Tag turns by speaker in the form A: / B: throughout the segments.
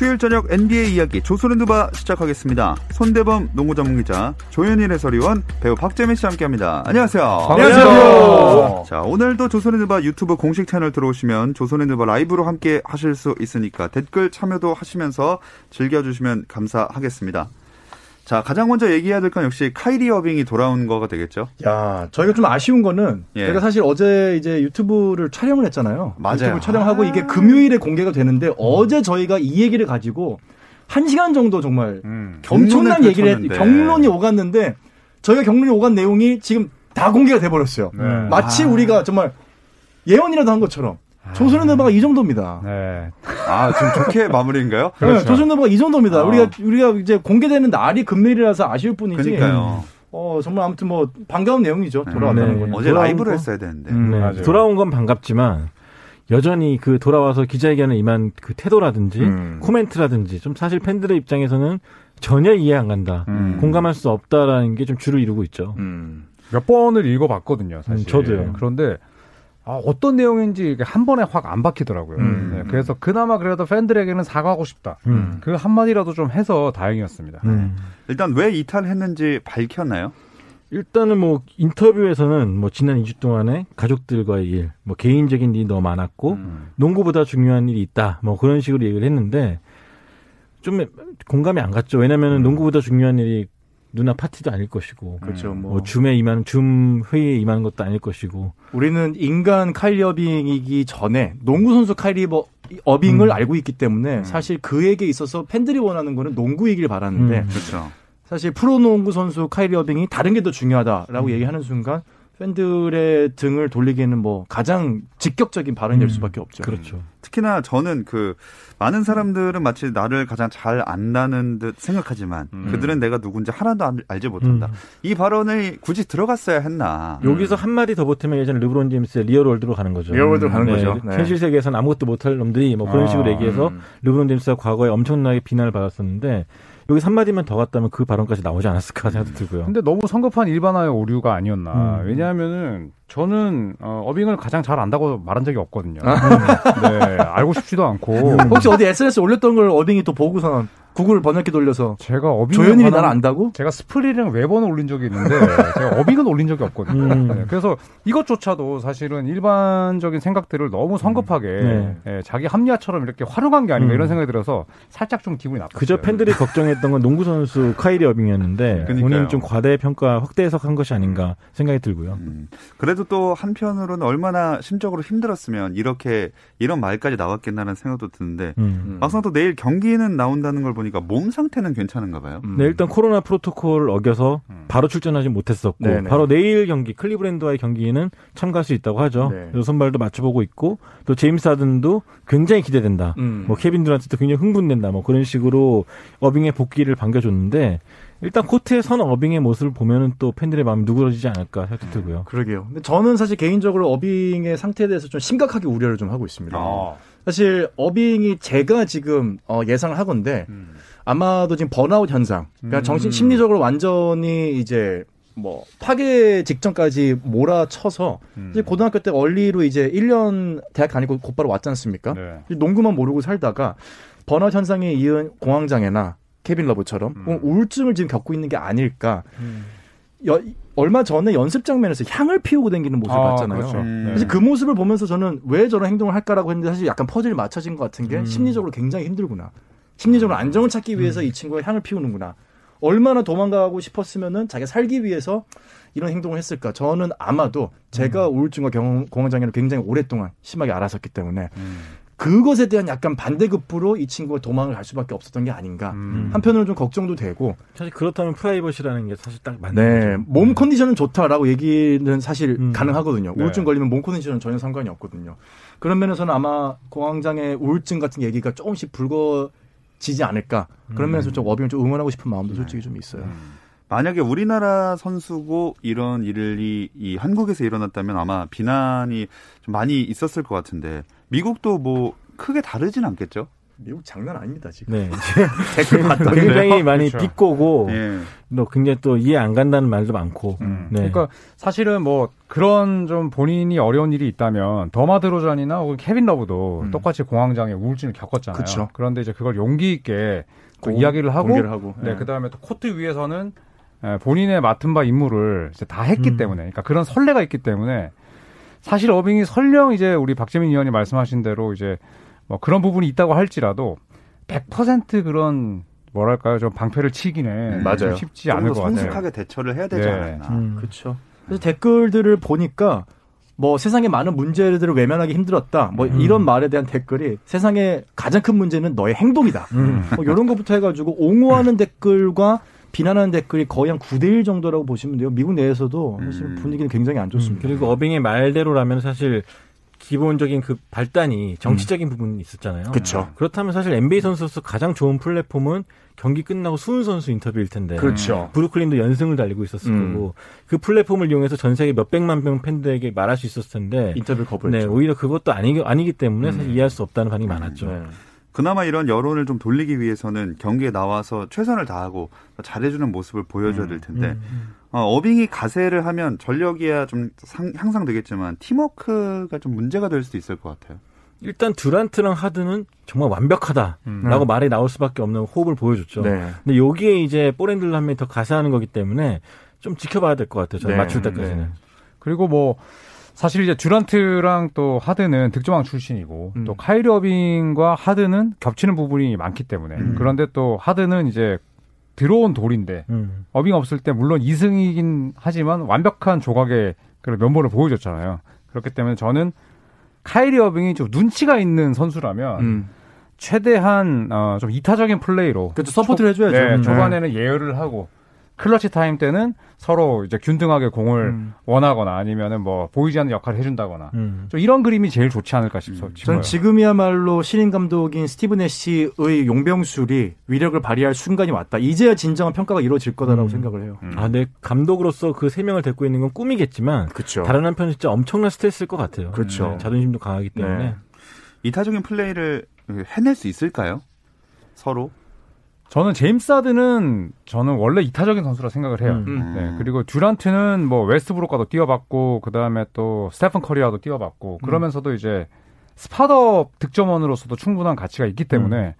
A: 수요일 저녁 NBA 이야기 조선랜드바 시작하겠습니다. 손대범 농구 전문기자, 조현일 해설위원, 배우 박재민 씨 함께합니다. 안녕하세요.
B: 안녕하세요.
A: 자 오늘도 조선랜드바 유튜브 공식 채널 들어오시면 조선랜드바 라이브로 함께 하실 수 있으니까 댓글 참여도 하시면서 즐겨주시면 감사하겠습니다. 자, 가장 먼저 얘기해야 될 건 역시 카이리 어빙이 돌아온 거가 되겠죠.
B: 야, 저희가 좀 아쉬운 거는
A: 예.
B: 제가 사실 어제 이제 유튜브를 촬영을 했잖아요.
A: 맞아요.
B: 유튜브 촬영하고 이게 금요일에 공개가 되는데 어제 저희가 이 얘기를 가지고 한 시간 정도 정말
C: 음.
B: 엄청난 얘기를 했. 경론이 오갔는데 저희가 경론이 오간 내용이 지금 다 공개가 돼 버렸어요.
C: 네.
B: 마치
A: 아.
B: 우리가 정말 예언이라도 한 것처럼 조선랜드바가 이 정도입니다.
C: 네.
A: 아, 좀 좋게 마무리인가요?
B: 네, 조선랜드바가 이 정도입니다.
A: 아.
B: 우리가 우리가 이제 공개되는 날이 금요일이라서 아쉬울 뿐이지.
A: 그러니까요.
B: 어 정말 아무튼 뭐 반가운 내용이죠. 돌아왔다는
D: 네.
B: 건.
A: 어제 라이브를
D: 거?
A: 했어야 되는데.
D: 네.
C: 맞아요.
D: 돌아온 건 반갑지만 여전히 그 돌아와서 기자회견에 임한 그 태도라든지
B: 음.
D: 코멘트라든지 좀 사실 팬들의 입장에서는 전혀 이해 안 간다.
C: 음.
D: 공감할 수 없다라는 게좀 줄을 이루고 있죠.
B: 음.
C: 몇 번을 읽어봤거든요, 사실.
D: 음, 저도요.
C: 그런데 아, 어떤 내용인지 이게 한 번에 확 안 박히더라고요.
B: 음.
C: 네, 그래서 그나마 그래도 팬들에게는 사과하고 싶다.
D: 음.
C: 그 한마디라도 좀 해서 다행이었습니다.
D: 음.
A: 일단 왜 이탈했는지 밝혔나요?
D: 일단은 뭐 인터뷰에서는 뭐 지난 2주 동안에 가족들과의 일, 뭐 개인적인 일이 너무 많았고
C: 음.
D: 농구보다 중요한 일이 있다. 뭐 그런 식으로 얘기를 했는데 좀 공감이 안 갔죠. 왜냐면은 농구보다 중요한 일이 누나 파티도 아닐 것이고
B: 그렇죠. 뭐,
D: 뭐 줌에 임하는 줌 회의에 임하는 것도 아닐 것이고
B: 우리는 인간 카이리 어빙이기 전에 농구 선수 카이리 버- 어빙을
D: 음.
B: 알고 있기 때문에 사실 그에게 있어서 팬들이 원하는 거는 농구이길 바라는데
D: 음.
A: 그렇죠.
B: 사실 프로농구 선수 카이리 어빙이 다른 게 더 중요하다라고
D: 음.
B: 얘기하는 순간 팬들의 등을 돌리기에는 뭐 가장 직격적인 발언이 될
D: 음.
B: 수밖에 없죠.
D: 그렇죠.
A: 특히나 저는 그 많은 사람들은 마치 나를 가장 잘 안다는 듯 생각하지만
B: 음.
A: 그들은 내가 누군지 하나도 알- 알지 못한다.
D: 음.
A: 이 발언을 굳이 들어갔어야 했나?
D: 여기서 한 마디 더 보태면 예전에 르브론 제임스의 real world로 가는 거죠.
B: real world로 가는
D: 네,
B: 거죠. 네.
D: 현실 세계에서는 아무것도 못할 놈들이 뭐 그런
C: 아,
D: 식으로 얘기해서
B: 음.
D: 르브론 제임스가 과거에 엄청나게 비난을 받았었는데 여기 한 마디만 더 갔다면 그 발언까지 나오지 않았을까 생각도 들고요.
C: 근데 너무 성급한 일반화의 오류가 아니었나.
D: 음.
C: 왜냐하면은 저는 어, 어빙을 가장 잘 안다고 말한 적이 없거든요.
B: 아.
C: 네, 알고 싶지도 않고.
B: 혹시 어디 SNS 올렸던 걸 어빙이 또 보고서 구글 번역기 돌려서
C: 제가 어빙
B: 조현일이 나를 안다고?
C: 제가 스프리랑 외번을 올린 적이 있는데 제가 어빙은 올린 적이 없거든요.
D: 음.
C: 네, 그래서 이것조차도 사실은 일반적인 생각들을 너무 성급하게
D: 네.
C: 예, 자기 합리화처럼 이렇게 활용한 게 아닌가
D: 음.
C: 이런 생각이 들어서 살짝 좀 기분이 나빴어요.
D: 그저 팬들이 걱정했던 건 농구 선수 카이리 어빙이었는데
A: 그러니까요.
D: 본인 좀 과대 평가 확대 해석한 것이 아닌가 생각이 들고요.
A: 음, 그래도 또 한편으로는 얼마나 심적으로 힘들었으면 이렇게 이런 말까지 나왔겠나라는 생각도 드는데
D: 음.
A: 막상 또 내일 경기는 나온다는 걸 보니까 몸 상태는 괜찮은가 봐요.
B: 음.
D: 네, 일단 코로나 프로토콜을 어겨서
C: 음.
D: 바로 출전하지 못했었고
B: 네네.
D: 바로 내일 경기 클리브랜드와의 경기에는 참가할 수 있다고 하죠.
B: 네.
D: 그래서 선발도 맞춰보고 있고 또 제임스 하든도 굉장히 기대된다.
B: 음.
D: 뭐 케빈 드란트도 굉장히 흥분된다. 뭐 그런 식으로 어빙의 복귀를 반겨줬는데 일단 코트에 선 어빙의 모습을 보면은 또 팬들의 마음이 누그러지지 않을까 생각도 들고요.
B: 그러게요. 근데 저는 사실 개인적으로 어빙의 상태에 대해서 좀 심각하게 우려를 좀 하고 있습니다.
C: 아.
B: 사실 어빙이 제가 지금 어, 예상을 하건데
C: 음.
B: 아마도 지금 번아웃 현상, 그러니까
C: 음.
B: 정신 심리적으로 완전히 이제 뭐 파괴 직전까지 몰아쳐서
C: 음.
B: 이제 고등학교 때 얼리로 이제 1년 대학 다니고 곧바로 왔지 않습니까?
C: 네.
B: 농구만 모르고 살다가 번아웃 현상에 이은 공황장애나 케빈 러브처럼
C: 음.
B: 우울증을 지금 겪고 있는 게 아닐까. 여- 얼마 전에 연습 장면에서 향을 피우고 다니는 모습을
C: 아,
B: 봤잖아요.
C: 그렇죠.
A: 음.
C: 네.
B: 사실 그 모습을 보면서 저는 왜 저런 행동을 할까라고 했는데 사실 약간 퍼즐이 맞춰진 것 같은 게
D: 음.
B: 심리적으로 굉장히 힘들구나. 심리적으로 안정을 찾기 위해서 이 친구가 향을 피우는구나. 얼마나 도망가고 싶었으면은 자기가 살기 위해서 이런 행동을 했을까. 저는 아마도 제가 우울증과 경- 공황장애를 굉장히 오랫동안 심하게 알았었기 때문에 그것에 대한 약간 반대급부로 이 친구가 도망을 갈 수밖에 없었던 게 아닌가.
C: 음.
B: 한편으로는 좀 걱정도 되고
D: 사실 그렇다면 프라이버시라는 게 사실 딱 맞는
B: 네,
D: 거죠.
B: 몸 컨디션은 좋다라고 얘기는 사실
D: 음.
B: 가능하거든요.
C: 네.
B: 우울증 걸리면 몸 컨디션은 전혀 상관이 없거든요. 그런 면에서는 아마 공황장애 우울증 같은 얘기가 조금씩 불거지지 않을까. 그런 면에서 좀 어빙을 좀 응원하고 싶은 마음도 솔직히 좀 있어요.
A: 만약에 우리나라 선수고 이런 일이 이 한국에서 일어났다면 아마 비난이 좀 많이 있었을 것 같은데 미국도 뭐 크게 다르진 않겠죠?
B: 미국 장난 아닙니다 지금.
D: 네.
B: 댓글 봤더니
D: 굉장히 많이
C: 그렇죠.
D: 비꼬고
A: 예.
D: 또 굉장히 또 이해 안 간다는 말도 많고.
C: 음.
D: 네.
C: 그러니까 사실은 뭐 그런 좀 본인이 어려운 일이 있다면 더마 드로잔이나 혹은 케빈 러브도
B: 음.
C: 똑같이 공황장애 우울증을 겪었잖아요.
B: 그쵸.
C: 그런데 이제 그걸 용기 있게 또
B: 공-
C: 이야기를 하고,
B: 하고.
C: 네,
B: 예.
C: 그다음에 또 코트 위에서는 에, 본인의 맡은 바 임무를 이제 다 했기
D: 음.
C: 때문에, 그러니까 그런 선례가 있기 때문에 사실 어빙이 설령 이제 우리 박재민 의원이 말씀하신 대로 이제 뭐 그런 부분이 있다고 할지라도 100% 그런 뭐랄까요, 좀 방패를 치기는
B: 맞아요.
C: 좀 쉽지
A: 좀
C: 않을 더것 같아요.
A: 성숙하게 대처를 해야 되지
C: 네.
A: 않았나.
D: 음.
B: 그렇죠. 그래서 댓글들을 보니까 뭐 세상의 많은 문제들을 외면하기 힘들었다. 뭐
D: 음.
B: 이런 말에 대한 댓글이 세상의 가장 큰 문제는 너의 행동이다.
C: 음.
B: 뭐 이런 것부터 해가지고 옹호하는 댓글과 비난하는 댓글이 거의 한 9대1 정도라고 보시면 돼요. 미국 내에서도 사실
A: 음.
B: 분위기는 굉장히 안 좋습니다.
D: 그리고 어빙의 말대로라면 사실 기본적인 그 발단이 정치적인 부분이 있었잖아요.
B: 그쵸.
D: 그렇다면 사실 NBA 선수로서 가장 좋은 플랫폼은 경기 끝나고 수훈 선수 인터뷰일 텐데.
B: 그렇죠.
D: 브루클린도 연승을 달리고 있었을
B: 음.
D: 거고 그 플랫폼을 이용해서 전 세계 몇백만 명 팬들에게 말할 수 있었을 텐데.
B: 인터뷰를 거부했죠.
D: 네, 오히려 그것도 아니기, 아니기 때문에 사실
B: 음.
D: 이해할 수 없다는 반응이 많았죠.
B: 네.
A: 그나마 이런 여론을 좀 돌리기 위해서는 경기에 나와서 최선을 다하고 잘해주는 모습을 보여줘야 될 텐데
D: 음.
A: 어, 어빙이 가세를 하면 전력이야 좀 상, 향상 되겠지만 팀워크가 좀 문제가 될 수도 있을 것 같아요.
D: 일단 듀란트랑 하드는 정말 완벽하다라고
C: 음.
D: 말이 나올 수밖에 없는 호흡을 보여줬죠.
B: 네.
D: 근데 여기에 이제 뽀렌들 한 명이 더 가세하는 거기 때문에 좀 지켜봐야 될 것 같아요. 저는
B: 네.
D: 맞출 때까지는.
B: 네.
C: 그리고 뭐 사실 이제 듀란트랑 또 하드는 득점왕 출신이고
B: 음.
C: 또 카이리 어빙과 하드는 겹치는 부분이 많기 때문에
A: 음.
C: 그런데 또 하드는 이제 들어온 돌인데
D: 음.
C: 어빙 없을 때 물론 2승이긴 하지만 완벽한 조각의 그런 면모를 보여줬잖아요. 그렇기 때문에 저는 카이리 어빙이 좀 눈치가 있는 선수라면
B: 음.
C: 최대한 어, 좀 이타적인 플레이로
B: 그렇죠. support를 해줘야죠.
C: 네,
B: 음.
C: 초반에는 예열을 하고 clutch time 때는 서로 이제 균등하게 공을
B: 음.
C: 원하거나 아니면은 뭐 보이지 않는 역할을 해준다거나
D: 음.
C: 좀 이런 그림이 제일 좋지 않을까 싶어.
A: 음.
B: 저는 지금이야말로 신인 감독인 스티브 내쉬의 용병술이 위력을 발휘할 순간이 왔다. 이제야 진정한 평가가 이루어질 거다라고
D: 음.
B: 생각을 해요.
C: 음.
D: 아, 네. 감독으로서 그 세 명을 데리고 있는 건 꿈이겠지만
B: 그렇죠.
D: 다른 한편 진짜 엄청난 스트레스일 것 같아요.
B: 그렇죠.
D: 네, 자존심도 강하기 때문에.
B: 네.
A: 이타적인 플레이를 해낼 수 있을까요? 서로?
C: 저는 제임스 하든은 저는 원래 이타적인 선수라 생각을 해요.
D: 음.
C: 네, 그리고 듀란트는 뭐 웨스트브룩과도 뛰어봤고 그 다음에 또 스테픈 커리와도 뛰어봤고 그러면서도 이제 스파더 득점원으로서도 충분한 가치가 있기 때문에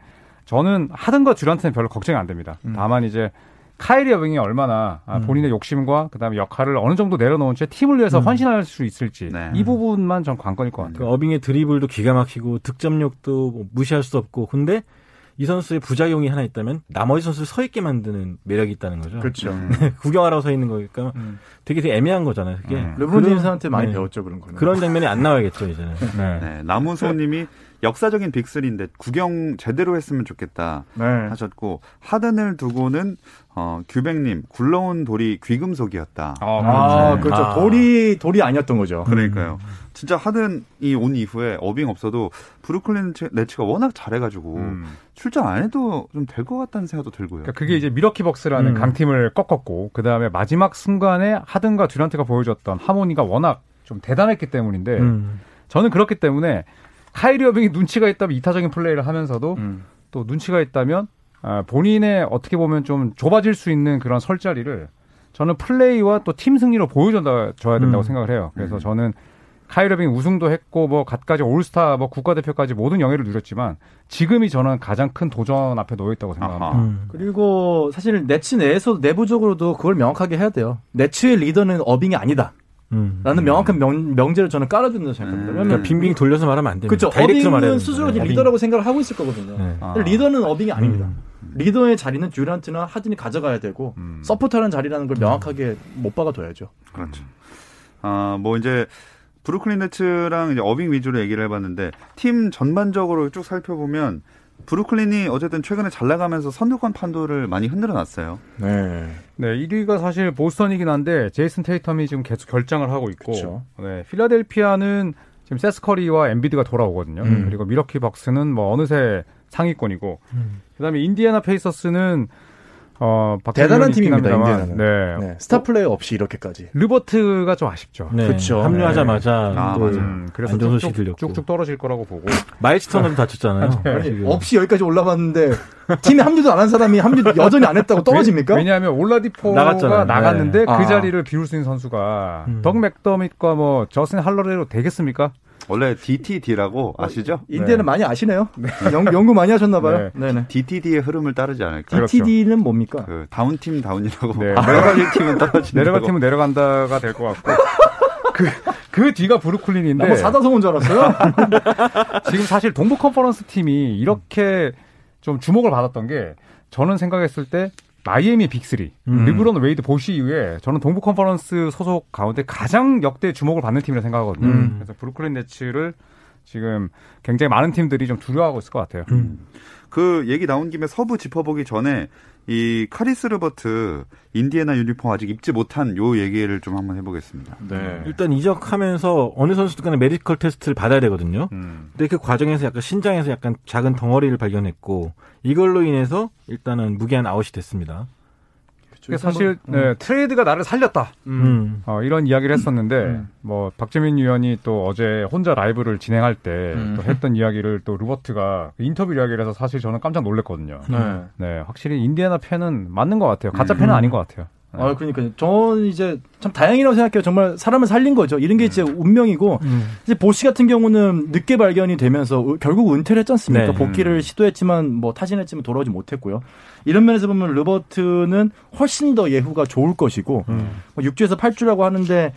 C: 저는 하든과 듀란트는 별로 걱정이 안 됩니다.
B: 음.
C: 다만 이제 카이리 어빙이 얼마나 아,
D: 음.
C: 본인의 욕심과 그다음에 역할을 어느 정도 내려놓은 채 팀을 위해서
D: 음.
C: 헌신할 수 있을지
A: 네.
C: 이 부분만 전 관건일
D: 것그
C: 같아요.
D: 어빙의 드리블도 기가 막히고 득점력도 뭐 무시할 수 없고 근데 이 선수의 부작용이 하나 있다면 나머지 선수를 서 있게 만드는 매력이 있다는 거죠.
B: 그렇죠.
D: 구경하러 서 있는 거니까
B: 음.
D: 되게, 되게 애매한 거잖아요. 그게
C: 음.
B: 르브론 제임스한테 많이
D: 네.
B: 배웠죠 그런 거는.
D: 그런 장면이 안 나와야겠죠 이제는.
C: 네.
A: 네, 남우소님이 역사적인 빅3인데 구경 제대로 했으면 좋겠다
B: 네.
A: 하셨고 하든을 두고는 어, 규백님 굴러온 돌이 귀금속이었다.
B: 아,
C: 그렇죠.
B: 그렇죠.
D: 아.
B: 돌이 돌이 아니었던 거죠.
A: 그러니까요. 진짜 하든이 온 이후에 어빙 없어도 브루클린 네츠가 워낙 잘해가지고
C: 음.
A: 출전 안 해도 좀 될 것 같다는 생각도 들고요.
C: 그러니까 그게 이제 미러키 벅스라는
D: 음.
C: 강팀을 꺾었고 그 다음에 마지막 순간에 하든과 듀란트가 보여줬던 하모니가 워낙 좀 대단했기 때문인데
D: 음.
C: 저는 그렇기 때문에 카이리 어빙이 눈치가 있다면 이타적인 플레이를 하면서도
B: 음.
C: 또 눈치가 있다면 아, 본인의 어떻게 보면 좀 좁아질 수 있는 그런 설 자리를 저는 플레이와 또 팀 승리로 보여줘야 된다고
D: 음.
C: 생각을 해요. 그래서
A: 음.
C: 저는 카이리 어빙 우승도 했고 뭐 갖가지 올스타 뭐 국가대표까지 모든 영예를 누렸지만 지금이 저는 가장 큰 도전 앞에 놓여 있다고 생각합니다.
D: 음.
B: 그리고 사실 네츠 내에서 내부적으로도 그걸 명확하게 해야 돼요. 네츠의 리더는 어빙이 아니다.
D: 음.
B: 라는 명확한 명, 명제를 저는 깔아준다고 생각합니다.
A: 음.
B: 왜냐면
D: 그러니까 빙빙 돌려서 말하면 안 됩니다.
B: 그렇죠. 어빙은. 스스로
D: 어빙.
B: 리더라고 생각을 하고 있을 거거든요.
D: 네.
A: 아.
B: 리더는 어빙이 아닙니다.
D: 음.
B: 리더의 자리는 듀란트나 하든이 가져가야 되고
C: 음.
B: 서포터라는 자리라는 걸 명확하게 못 박아둬야죠.
A: 그렇죠. 아, 뭐 이제 브루클린 네츠랑 이제 어빙 위주로 얘기를 해봤는데 팀 전반적으로 쭉 살펴보면 브루클린이 어쨌든 최근에 잘 나가면서 선두권 판도를 많이 흔들어 놨어요.
B: 네.
C: 네, 1위가 사실 보스턴이긴 한데 제이슨 테이텀이 지금 계속 결장을 하고 있고,
B: 그쵸.
C: 네, 필라델피아는 지금 세스 커리와 엠비드가 돌아오거든요.
B: 음.
C: 그리고 밀워키 벅스는 뭐 어느새 상위권이고,
D: 음.
C: 그다음에 인디애나 페이서스는 어,
B: 대단한 팀입니다, 인디애나는.
C: 네.
B: 네, 스타 플레이 없이 이렇게까지.
C: 르버트가 좀 아쉽죠.
D: 네.
B: 그쵸.
D: 합류하자마자
A: 아,
D: 또
A: 맞아.
C: 음, 그래서
D: 안 소식 들렸고.
C: 쭉쭉 떨어질 거라고 보고.
D: 마일스 터너도 다쳤잖아요.
B: 아니. 없이 여기까지 올라갔는데 팀에 합류도 안 한 사람이 합류 여전히 안 했다고 떨어집니까?
C: 왜, 냐하면 올라디포가
D: 나갔잖아요.
C: 나갔는데
B: 네.
C: 그
B: 아.
C: 자리를 비울 수 있는 선수가
D: 음.
C: 덕 맥더밋과 뭐 저스틴 할러데이로 되겠습니까?
A: 원래 DTD라고 아시죠?
B: 인디애나는 많이 아시네요. 연, 연구 많이 하셨나 봐요. 네. 네
A: DTD의 흐름을 따르지 않을까?
C: 그렇죠.
B: DTD는 뭡니까?
A: 그 down team down이라고
C: 네.
A: 내려갈 팀은 떨어진다고.
C: 내려갈 팀은 내려간다가 될 것 같고. 그, 그 뒤가 브루클린인데.
B: 나뭐 사다성은 줄 알았어요?
C: 지금 사실 동부 컨퍼런스 팀이 이렇게 좀 주목을 받았던 게 저는 생각했을 때 마이애미 빅3,
D: 음.
C: 르브론 웨이드 보시 이후에 저는 동부 컨퍼런스 소속 가운데 가장 역대 주목을 받는 팀이라 생각하거든요.
D: 음.
C: 그래서 브루클린 네츠를 지금 굉장히 많은 팀들이 좀 두려워하고 있을 것 같아요.
A: 그 얘기 나온 김에 서부 짚어보기 전에 이 카리스 르버트 인디애나 유니폼 아직 입지 못한 요 얘기를 좀 한번 해보겠습니다.
B: 네.
D: 일단 이적하면서 어느 선수도 간에 메디컬 테스트를 받아야 되거든요.
C: 음.
D: 근데 그 과정에서 약간 신장에서 약간 작은 덩어리를 발견했고 이걸로 인해서 일단은 무기한 아웃이 됐습니다.
C: 사실 네, 트레이드가 나를 살렸다.
D: 음.
C: 어, 이런 이야기를 했었는데
B: 음.
C: 뭐 박재민 위원이 또 어제 혼자 라이브를 진행할 때
B: 음.
C: 또 했던 이야기를 또 르버트가 그 인터뷰 이야기를 해서 사실 저는 깜짝 놀랐거든요.
B: 네.
C: 네, 확실히 인디애나 팬은 맞는 것 같아요. 가짜
A: 음.
C: 팬은 아닌 것 같아요. 네.
B: 아, 그러니까 저는 이제 참 다행이라고 생각해요. 정말 사람을 살린 거죠. 이런 게 이제 운명이고
D: 음.
B: 이제 보시 같은 경우는 늦게 발견이 되면서 우- 결국 은퇴를 했지 않습니까?
D: 네.
B: 복귀를 시도했지만 뭐 타진했지만 돌아오지 못했고요. 이런 면에서 보면 르버트는 훨씬 더 예후가 좋을 것이고
C: 음.
B: 뭐 6주에서 8주라고 하는데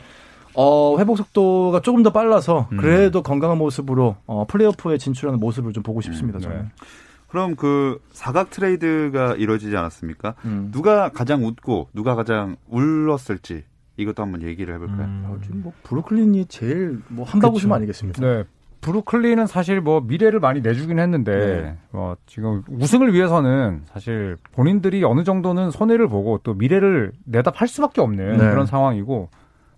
B: 어, 회복 속도가 조금 더 빨라서
C: 음.
B: 그래도 건강한 모습으로 어, 플레이오프에 진출하는 모습을 좀 보고 싶습니다.
C: 네.
B: 저는.
A: 그럼 그 사각 트레이드가 이루어지지 않았습니까?
B: 음.
A: 누가 가장 웃고 누가 가장 울었을지 이것도 한번 얘기를 해볼까요?
D: 음.
B: 어, 지금 뭐 브루클린이 제일 뭐 한바구음
D: 그쵸.
B: 아니겠습니까?
C: 네. 브루클린은 사실 뭐 미래를 많이 내주긴 했는데
B: 네.
C: 뭐 지금 우승을 위해서는 사실 본인들이 어느 정도는 손해를 보고 또 미래를 내다 팔 수밖에 없는
B: 네.
C: 그런 상황이고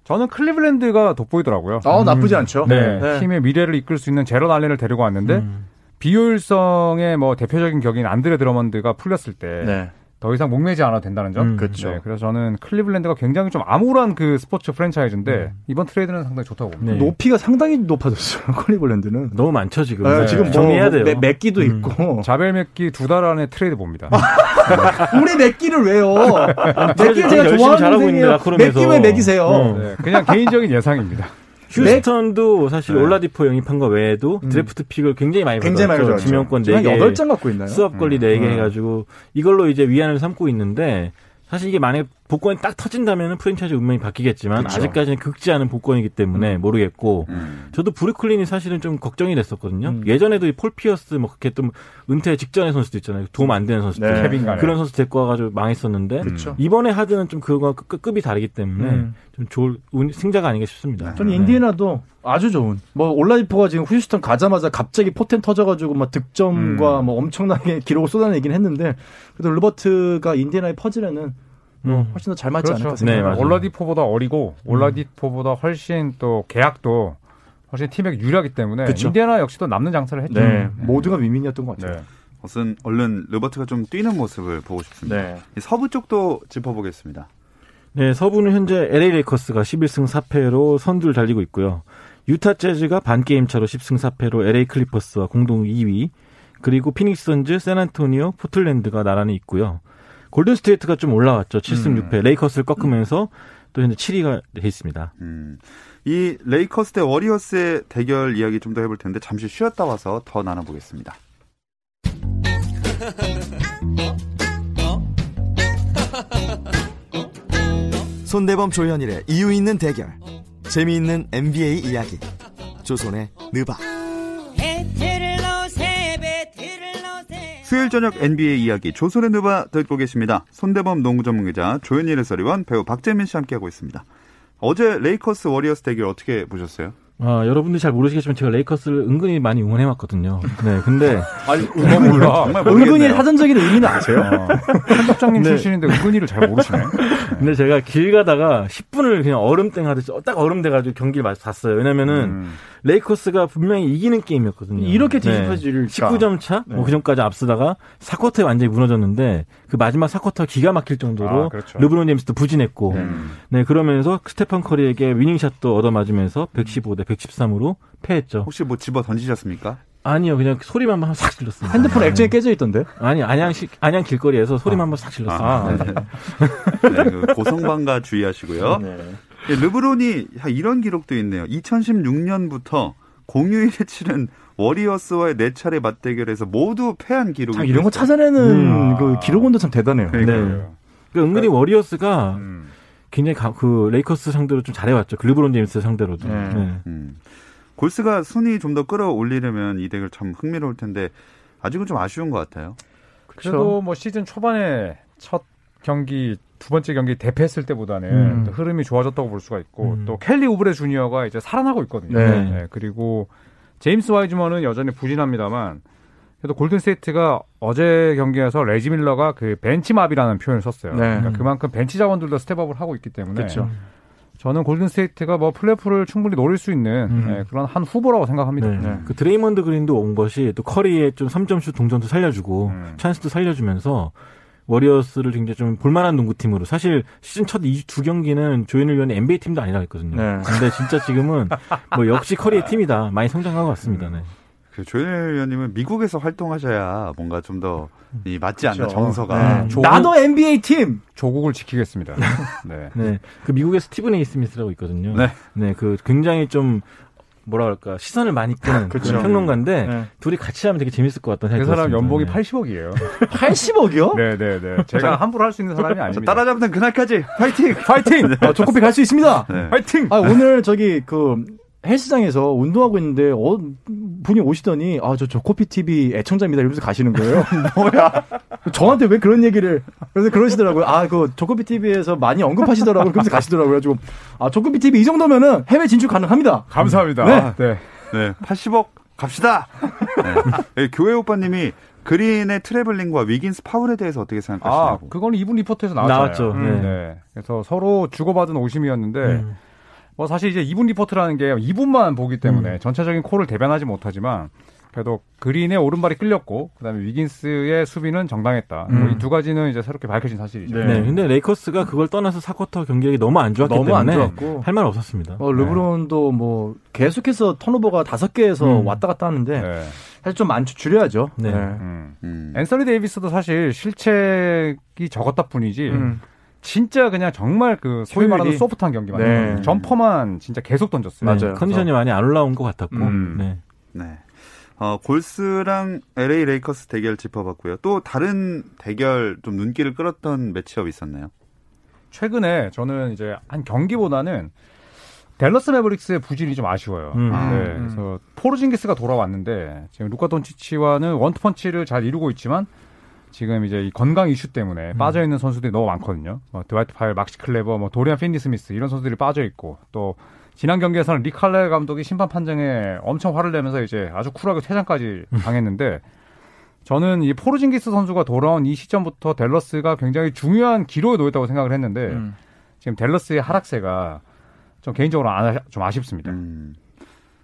C: 저는 클리블랜드가 돋보이더라고요.
B: 어, 나쁘지 않죠.
C: 네,
B: 네.
C: 팀의 미래를 이끌 수 있는 제런 알렌을 데리고 왔는데
D: 음.
C: 비효율성의 뭐 대표적인 격인 안드레 드러먼드가 풀렸을 때더
B: 네.
C: 이상 목매지 않아도 된다는 점.
D: 음,
B: 그렇죠.
C: 네, 그래서 저는 클리블랜드가 굉장히 좀 암울한 그 스포츠 프랜차이즈인데
D: 음.
C: 이번 트레이드는 상당히 좋다고 봅니다.
D: 네.
B: 높이가 상당히 높아졌어요. 클리블랜드는.
D: 너무 많죠 지금.
B: 네,
C: 네.
B: 지금 뭐
D: 정리해야 돼요.
B: 맥, 맥기도
D: 음.
B: 있고.
C: 자베일 맥기 두 달 안에 트레이드 봅니다.
B: 우리 맥기를 왜요? 맥기를
D: 되게
B: 제가 좋아하는
D: 잘하고 있는데,
B: 선생이에요. 기왜 매기세요?
D: 어.
C: 네, 그냥 개인적인 예상입니다.
D: 휴스턴도 사실
C: 네.
D: 올라디포 영입한 거 외에도
B: 음.
D: draft pick을 굉장히 많이
B: 굉장히 많이
D: 받았죠.
B: 가져왔죠.
D: 지명권
B: 지금
D: 4개,
B: 8장 갖고 있나요?
D: swap 권리
C: 음.
D: 4개
B: 음.
D: 해가지고 이걸로 이제 위안을 삼고 있는데 사실 이게 만약에 복권이 딱 터진다면 프랜차이즈 운명이 바뀌겠지만
B: 그쵸.
D: 아직까지는 긁지 않은 복권이기 때문에 모르겠고
A: 음.
D: 저도 브루클린이 사실은 좀 걱정이 됐었거든요.
B: 음.
D: 예전에도 이 폴 피어스 뭐 그렇게 좀 은퇴 직전의 선수도 있잖아요. 도움 안 되는 선수들.
B: 네.
D: 그런 선수 데리고 와가지고 망했었는데
B: 그쵸.
D: 이번에 하든은 좀 그거와 급- 급이 다르기 때문에
B: 음.
D: 좀 좋을 운- 승자가 아닌가 싶습니다.
B: 저는
D: 네.
B: 인디애나도 아주 좋은. 뭐 올라디포가 지금 휴스턴 가자마자 갑자기 포텐 터져가지고 막 득점과
C: 음.
B: 뭐 엄청나게 기록을 쏟아내긴 했는데 그래도 르버트가 인디애나의 퍼즐에는 뭐
D: 음.
B: 훨씬 더 잘 맞지 않을까
D: 네,
B: 생각합니다.
D: 맞아요.
C: 올라디포보다 어리고 올라디포보다 훨씬 또 계약도 훨씬 팀에게 유리하기 때문에
B: 그쵸.
C: 인디애나 역시도 남는 장사를 했죠.
B: 네, 모두가 win-win이었던 것 같아요.
C: 네.
A: 우선 얼른 르버트가 좀 뛰는 모습을 보고 싶습니다.
B: 네.
A: 이 서부 쪽도 짚어보겠습니다.
D: 네, 서부는 현재 LA 레이커스가 11승 4패로 선두를 달리고 있고요. 유타 재즈가 반 게임 차로 10승 4패로 LA 클리퍼스와 공동 2위. 그리고 피닉스 선즈, 샌안토니오, 포틀랜드가 나란히 있고요. 골든 스테이트가 좀 올라왔죠. 7승
C: 음.
D: 6패. 레이커스를 꺾으면서 또 현재 7위가 돼 있습니다.
A: 음. 이 레이커스 대 워리어스의 대결 이야기 좀 더 해볼 텐데 잠시 쉬었다 와서 더 나눠보겠습니다.
E: 손대범 조현일의 이유 있는 대결. 재미있는 NBA 이야기. 조선의 느바.
A: 수요일 저녁 NBA 이야기 조선의 느바 듣고 계십니다. 손대범 농구 전문기자 조현일 해설위원 배우 박재민 씨 함께하고 있습니다. 어제 레이커스 워리어스 대결 어떻게 보셨어요?
D: 아, 여러분들이 잘 모르시겠지만 제가 레이커스를 은근히 많이 응원해 왔거든요. 네, 근데
A: 아니,
C: 뭐 몰라.
A: 정말
B: 은근히
A: 모르겠네요.
B: 사전적인 의미는 아세요?
C: 어, 편집장님
D: 네.
C: 출신인데 은근히를 잘 모르시네.
D: 근데 제가 길 가다가 10분을 그냥 얼음땡 하듯이 딱 얼음 돼 가지고 경기를 마- 봤어요. 왜냐면은
C: 음.
D: 레이커스가 분명히 이기는 게임이었거든요.
B: 이렇게 뒤집어질까?
D: 19점 차?
B: 네.
D: 뭐 그전까지 앞서다가 사쿼터에 완전히 무너졌는데 그 마지막 사쿼터 기가 막힐 정도로
C: 아, 그렇죠.
D: 르브론 제임스도 부진했고
C: 음.
D: 네 그러면서 스테판 커리에게 winning shot도 얻어맞으면서 115 대 113으로 패했죠.
A: 혹시 뭐 집어 던지셨습니까?
D: 아니요 그냥 소리만 한번 싹 질렀습니다.
B: 핸드폰 액정이 깨져 있던데.
D: 아니 안양 시, 안양 길거리에서 소리만 한번 싹 질렀습니다.
A: 아, 네. 네, 그 고성방가 주의하시고요.
B: 네.
A: 예, 르브론이 야, 이런 기록도 있네요. 2016년부터 공휴일에 치른 워리어스와의 네 차례 맞대결에서 모두 패한 기록이
B: 참 이런 거. 찾아내는
C: 음.
B: 그 기록원도 참 대단해요.
A: 그러니까.
D: 네. 그러니까 은근히 워리어스가
C: 음.
D: 굉장히 가- 그 레이커스 상대로 좀 잘해왔죠. 그 르브론 제임스 상대로도.
B: 네.
D: 네.
A: 음. 골스가 순위 좀 더 끌어올리려면 이 대결 참 흥미로울 텐데 아직은 좀 아쉬운 것 같아요.
C: 그래도 뭐 시즌 초반에 첫 경기 두 번째 경기 대패했을 때보다는
B: 음.
C: 또 흐름이 좋아졌다고 볼 수가 있고
D: 음.
C: 또 켈리 우브레 주니어가 이제 살아나고 있거든요.
B: 네.
C: 그리고 제임스 와이즈먼은 여전히 부진합니다만 그래도 골든 스테이트가 어제 경기에서 레지 밀러가 그 bench mob이라는 표현을 썼어요.
B: 네.
C: 그러니까 그만큼 벤치 자원들도 step up을 하고 있기 때문에
B: 그렇죠.
C: 저는 골든 스테이트가 뭐 플레이오프를 충분히 노릴 수 있는
D: 음.
C: 예, 그런 한 후보라고 생각합니다.
D: 네.
B: 네.
D: 그 드레이먼드 그린도 온 것이 또 커리의 좀 3점슛 동전도 살려주고
C: 음.
D: 찬스도 살려주면서 워리어스를 굉장히 좀 볼만한 농구팀으로 사실 시즌 첫 두 경기는 조현일 위원의 NBA 팀도 아니라 했거든요.
B: 네.
D: 근데 진짜 지금은 뭐 역시 커리의 팀이다. 많이 성장하고 왔습니다. 네.
A: 그 조현일 의원님은 미국에서 활동하셔야 뭔가 좀더이 맞지 않는
B: 그렇죠.
A: 정서가
B: 네.
C: 조국-
B: 나도 NBA 팀.
C: 조국을 지키겠습니다. 네.
D: 네. 그 미국에 스티븐 에이 스미스라고 있거든요.
A: 네.
D: 네. 그 굉장히 좀 뭐라 그럴까 시선을 많이 끄는
B: 그렇죠.
D: 그런 평론가인데
B: 네.
D: 둘이 같이 하면 되게 재밌을 것 같다는
C: 그
D: 생각이
C: 사람
D: 들었습니다.
C: 연봉이
D: 네.
C: 80억이에요.
B: 80억이요?
C: 네, 네, 네. 제가 함부로 할 수 있는 사람이
A: 자,
C: 아닙니다.
A: 따라잡는 그날까지 파이팅!
B: 파이팅! 어, 조코피 갈 수 있습니다.
A: 네.
C: 파이팅!
B: 아, 오늘 저기 그 헬스장에서 운동하고 있는데 어 분이 오시더니 아저 조코피 TV 애청자입니다 이러면서 가시는 거예요. 뭐야? 저한테 왜 그런 얘기를 그래서 그러시더라고요. 아그 조코피 TV에서 많이 언급하시더라고요. 그러면서 가시더라고요. 지금 아 조코피 TV 이 정도면은 해외 진출 가능합니다.
C: 감사합니다.
B: 네.
C: 네.
A: 네, 80억 갑시다! 네. 예, 교회 오빠님이 그린의 트래블링과 위긴스 파울에 대해서 어떻게
C: 아,
A: 생각하시냐고.
C: 그거는 이분 리포트에서 나왔잖아요.
D: 나왔죠.
C: 음,
D: 네.
C: 네. 그래서 서로 주고받은 오심이었는데
D: 음.
C: 뭐 사실 이제 이분 리포트라는 게 이분만 보기 때문에
D: 음.
C: 전체적인 콜을 대변하지 못하지만 그래도 그린의 오른발이 끌렸고 그다음에 위긴스의 수비는 정당했다. 뭐
B: 음.
C: 이두 가지는 이제 새롭게 밝혀진 사실이죠.
B: 네.
D: 네. 근데 레이커스가 그걸 떠나서 사쿼터 경기력이 너무 안 좋았기
B: 너무 안
D: 때문에
B: 좋았고.
D: 할말 없었습니다.
B: 어, 르브론도 뭐 계속해서 턴오버가 다섯 개에서
D: 음.
B: 왔다 갔다 하는데
C: 네.
B: 사실 좀 많이 줄여야죠.
D: 네.
C: 음.
A: 음.
C: 앤서니 데이비스도 사실 실책이 적었다 뿐이지
B: 음.
C: 진짜 그냥 정말 그 소위
B: 효율이-
C: 말하는 소프트한 경기만
B: 네.
C: 점퍼만 진짜 계속 던졌어요.
B: 맞아요.
D: 컨디션이 많이 안 올라온 것 같았고.
C: 음.
D: 네.
A: 네. 어, 골스랑 LA 레이커스 대결 짚어봤고요. 또 다른 대결 좀 눈길을 끌었던 매치업 있었나요?
C: 최근에 저는 이제 한 경기보다는 댈러스 매버릭스의 부진이 좀 아쉬워요.
D: 음.
A: 아,
C: 네,
B: 음.
C: 그래서 포르징기스가 돌아왔는데 지금 루카 돈치치와는 원투펀치를 잘 이루고 있지만 지금 이제 이 건강 이슈 때문에
D: 음.
C: 빠져 있는 선수들이 너무 많거든요. 뭐 드와이트 파웰, 막시 클레버, 뭐 도리안 핀니 스미스 이런 선수들이 빠져 있고 또 지난 경기에서는 릭 칼라일 감독이 심판 판정에 엄청 화를 내면서 이제 아주 쿨하게 퇴장까지 당했는데 저는 이 포르징기스 선수가 돌아온 이 시점부터 댈러스가 굉장히 중요한 기로에 놓였다고 생각을 했는데
B: 음.
C: 지금 댈러스의 하락세가 좀 개인적으로 안 아- 좀 아쉽습니다.
A: 음.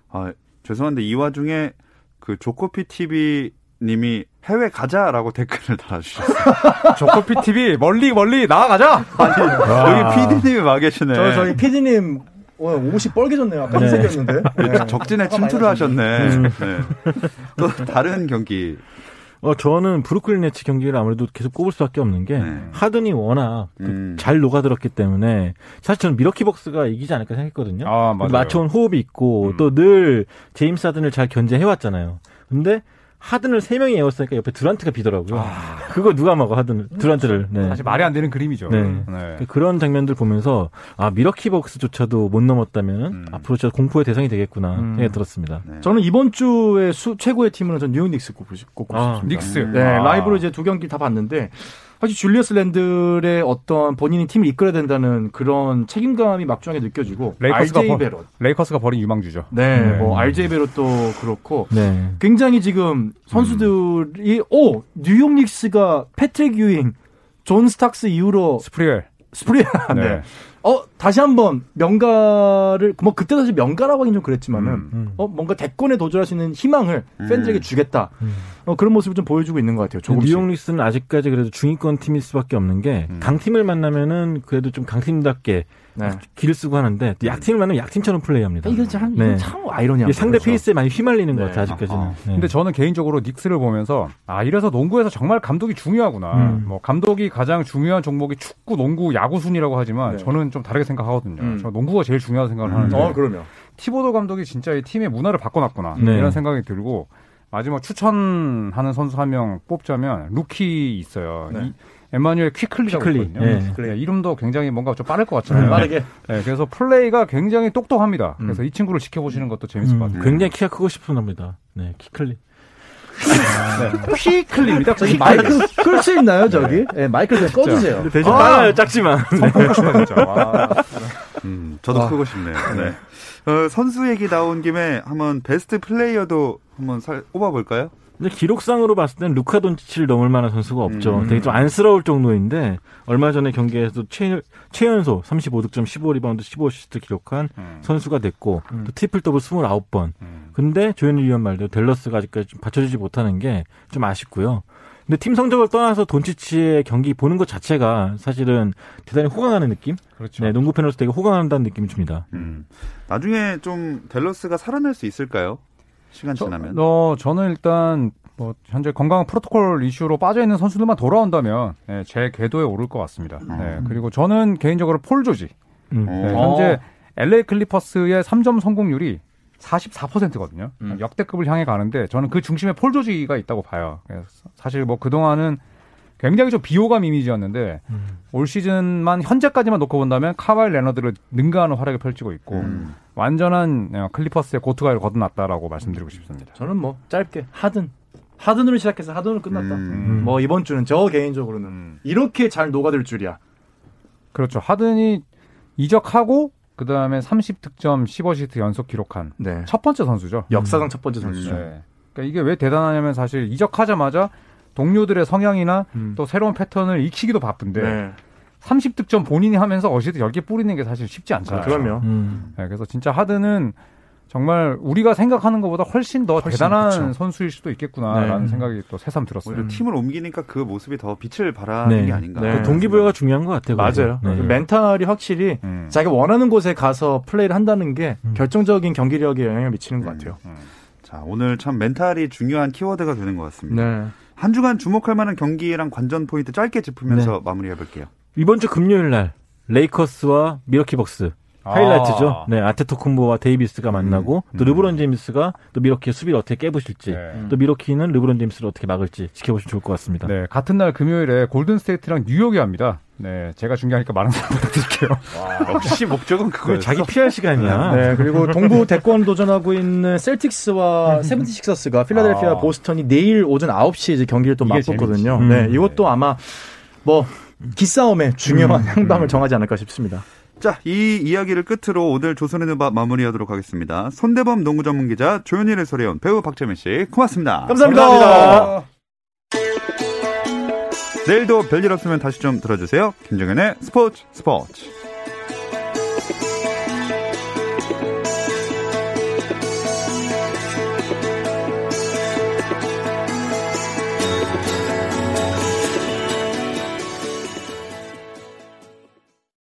A: 아, 죄송한데 이 와중에 그 조코피 TV 님이 해외 가자라고 댓글을 달아주셨어요.
C: 조코피 TV 멀리 멀리 나아가자.
A: 여기 PD님이 와 계시네.
B: 저 저희 PD님 오늘 옷이 뻘개졌네요. 아까
D: 네.
B: 흰색이었는데. 네.
A: 적진에
B: 화가 많이
A: 침투를. 하셨네. 네. 또 다른 경기.
D: 어, 저는 브루클린 네츠 경기를 아무래도 계속 꼽을 수밖에 없는 게
A: 네.
D: 하든이 워낙 그
A: 음.
D: 잘 녹아들었기 때문에 사실 저는 밀워키 벅스가 이기지 않을까 생각했거든요.
C: 아 맞아요.
D: 맞춰온 호흡이 있고
C: 음.
D: 또늘 제임스 하든을 잘 견제해왔잖아요. 근데 하든을 세 명이 에웠으니까 옆에 듀란트가 비더라고요. 그거 누가 막아 하든을 듀란트를. 네.
C: 아. 사실 말이 안 되는 그림이죠.
D: 네. 그런 장면들 보면서 아 밀워키 벅스조차도 못 넘었다면
C: 음.
D: 앞으로 진짜 공포의 대상이 되겠구나
B: 음.
D: 생각이 들었습니다.
A: 네.
B: 저는 이번 주에 수, 최고의 팀은 전 뉴욕 닉스 꼽고 싶-
D: 아,
B: 싶습니다.
C: 닉스.
A: 음.
B: 네,
C: 아.
B: 라이브로 이제 두 경기 다 봤는데 사실 줄리어스 랜들의 어떤 본인이 팀을 이끌어야 된다는 그런 책임감이 막중하게 느껴지고
C: 레이커스가
B: RJ
C: 버-
B: 배럿,
C: 레이커스가 버린 유망주죠.
B: 네,
C: 네.
B: 뭐 RJ 배럿도 그렇고
D: 네.
B: 굉장히 지금 선수들이 오 뉴욕 닉스가 패트릭 유잉, 존 스탁스 이후로
C: 스프리웰.
B: 스프리아 네. 어 다시 한번 명가를 뭐 그때 사실 명가라고 하긴 좀 그랬지만은
A: 음.
B: 어 뭔가 대권에 도전할 수 있는 희망을
A: 음.
B: 팬들에게 주겠다. 어 그런 모습을 좀 보여주고 있는 것 같아요. 조금씩.
D: 뉴욕 리스는 아직까지 그래도 중위권 팀일 수밖에 없는 게
A: 음.
D: 강팀을 만나면은 그래도 좀 강팀답게
B: 네.
D: 길을 쓰고 하는데 또 약팀을 만나면 약팀처럼 플레이합니다.
B: 이거 참,
D: 네.
B: 이건 참 아이러니한
D: 상대
B: 거죠.
D: 페이스에 많이 휘말리는 것
B: 네.
D: 같아요, 아직까지는.
C: 아,
D: 네.
C: 근데 저는 개인적으로 닉스를 보면서 아 이래서 농구에서 정말 감독이 중요하구나.
D: 음.
C: 뭐 감독이 가장 중요한 종목이 축구, 농구, 야구 순이라고 하지만
B: 네.
C: 저는 좀 다르게 생각하거든요.
B: 음.
C: 저 농구가 제일 중요하다고 생각을
A: 음.
C: 하는데
B: 어 그러면
C: 티보도 감독이 진짜 이 팀의 문화를 바꿔놨구나
D: 네.
C: 이런 생각이 들고 마지막 추천하는 선수 한 명 뽑자면 루키 있어요.
B: 네.
C: 이, 에마뉴엘 퀴클리라고
D: 퀴클리.
C: 있거든요.
D: 예.
C: 네, 이름도 굉장히 뭔가 좀 빠를 것 같잖아요.
B: 빠르게
C: 네, 그래서 플레이가 굉장히 똑똑합니다.
B: 음.
C: 그래서 이 친구를 지켜보시는 것도 재밌을 것
D: 음,
C: 같아요.
D: 굉장히 키가 크고 싶은 겁니다. 네, 키클리.
C: 퀴클리입니다.
B: 저기 마이크 끌 수 있나요 저기? 네, 마이크 좀 꺼주세요.
D: 대신
B: 아!
D: 빨라요, 작지만.
C: 진짜. 와.
A: 음, 저도
B: 아.
A: 크고 싶네요. 네. 어, 선수 얘기 나온 김에 한번 베스트 플레이어도 한번 살, 뽑아볼까요?
D: 근데 기록상으로 봤을 땐 루카 돈치치를 넘을 만한 선수가 없죠.
A: 음.
D: 되게 좀 안쓰러울 정도인데 얼마 전에 경기에서 최, 최연소 35득점 15리바운드 15어시스트 기록한
C: 음.
D: 선수가 됐고
B: 음.
D: 또 트리플 더블 29번.
C: 음.
D: 근데 조현일 위원 말대로 댈러스가 아직까지 좀 받쳐주지 못하는 게 좀 아쉽고요. 근데 팀 성적을 떠나서 돈치치의 경기 보는 것 자체가 사실은 대단히 호강하는 느낌?
C: 그렇죠.
D: 네, 농구 팬으로서 되게 호강한다는 느낌이 듭니다.
A: 음. 나중에 좀 델러스가 살아날 수 있을까요? 시간
C: 저,
A: 지나면.
C: 어, 저는 일단 뭐 현재 건강 프로토콜 이슈로 빠져 있는 선수들만 돌아온다면 네, 제 궤도에 오를 것 같습니다. 네, 그리고 저는 개인적으로 폴 조지
D: 음.
A: 어.
C: 네, 현재 LA 클리퍼스의 3점 성공률이 44%거든요.
B: 음.
C: 역대급을 향해 가는데 저는 그 중심에 폴 조지가 있다고 봐요. 그래서 사실 뭐 그동안은 굉장히 좀 비호감 이미지였는데
D: 음.
C: 올 시즌만 현재까지만 놓고 본다면 카와이 레너드를 능가하는 활약을 펼치고 있고
A: 음.
C: 완전한 어, 클리퍼스의 고투가를 거듭났다라고 말씀드리고 싶습니다.
B: 저는 뭐 짧게 하든 하든으로 시작해서 하든으로 끝났다.
A: 음.
B: 뭐 이번 주는 저 개인적으로는 이렇게 잘 녹아들 줄이야.
C: 그렇죠. 하든이 이적하고 그 다음에 30득점 15시트 연속 기록한
B: 네.
C: 첫 번째 선수죠.
B: 역사상 첫 번째 선수죠.
C: 네. 그러니까 이게 왜 대단하냐면 사실 이적하자마자 동료들의 성향이나
B: 음.
C: 또 새로운 패턴을 익히기도 바쁜데
B: 네.
C: 30득점 본인이 하면서 어시스트 10개 뿌리는 게 사실 쉽지 않잖아요.
B: 그럼요.
D: 음.
C: 네, 그래서 진짜 하든은 정말 우리가 생각하는 것보다 훨씬 더
B: 훨씬,
C: 대단한
B: 그쵸.
C: 선수일 수도 있겠구나라는
B: 네.
C: 생각이 또 새삼 들었어요.
A: 오히려 팀을 옮기니까 그 모습이 더 빛을 발하는
D: 네.
A: 게 아닌가.
B: 네.
D: 그 동기부여가 중요한 것 같아요.
B: 맞아요.
D: 네.
B: 멘탈이 확실히
C: 음.
B: 자기가 원하는 곳에 가서 플레이를 한다는 게
D: 음.
B: 결정적인 경기력에 영향을 미치는 것
A: 음.
B: 같아요.
A: 자, 오늘 참 멘탈이 중요한 키워드가 되는 것 같습니다.
B: 네.
A: 한 주간 주목할 만한 경기랑 관전 포인트 짧게 짚으면서
B: 네.
A: 마무리해 볼게요.
D: 이번 주 금요일 날 레이커스와 밀워키 벅스
C: 아.
D: 하이라이트죠. 네, 아테토쿤보와 데이비스가 만나고 또
C: 음.
D: 르브론 제임스가 또 밀워키의 수비를 어떻게 깨부실지
C: 네.
D: 또 밀워키는 르브론 제임스를 어떻게 막을지 지켜보시면 좋을 것 같습니다.
C: 네, 같은 날 금요일에 골든 스테이트랑 뉴욕이 합니다. 네, 제가 중요하니까 많은 사람 부탁드릴게요.
A: 역시 목적은 그거예요.
D: 자기 피할 시간이야.
B: 네, 그리고 동부 대권 도전하고 있는 셀틱스와 세븐티식서스가 필라델피아
C: 아.
B: 보스턴이 내일 오전 9시에 이제 경기를 또 맞붙거든요. 네,
D: 음.
B: 이것도 아마 뭐 기싸움의 중요한 향방을 정하지 않을까 싶습니다.
A: 자, 이 이야기를 끝으로 오늘 조선의 누바 마무리하도록 하겠습니다. 손대범 농구 전문 기자 조현일 해설위원 배우 박재민 씨 고맙습니다.
B: 감사합니다.
A: 내일도 별일 없으면 다시 좀 들어주세요. 김정현의 스포츠 스포츠.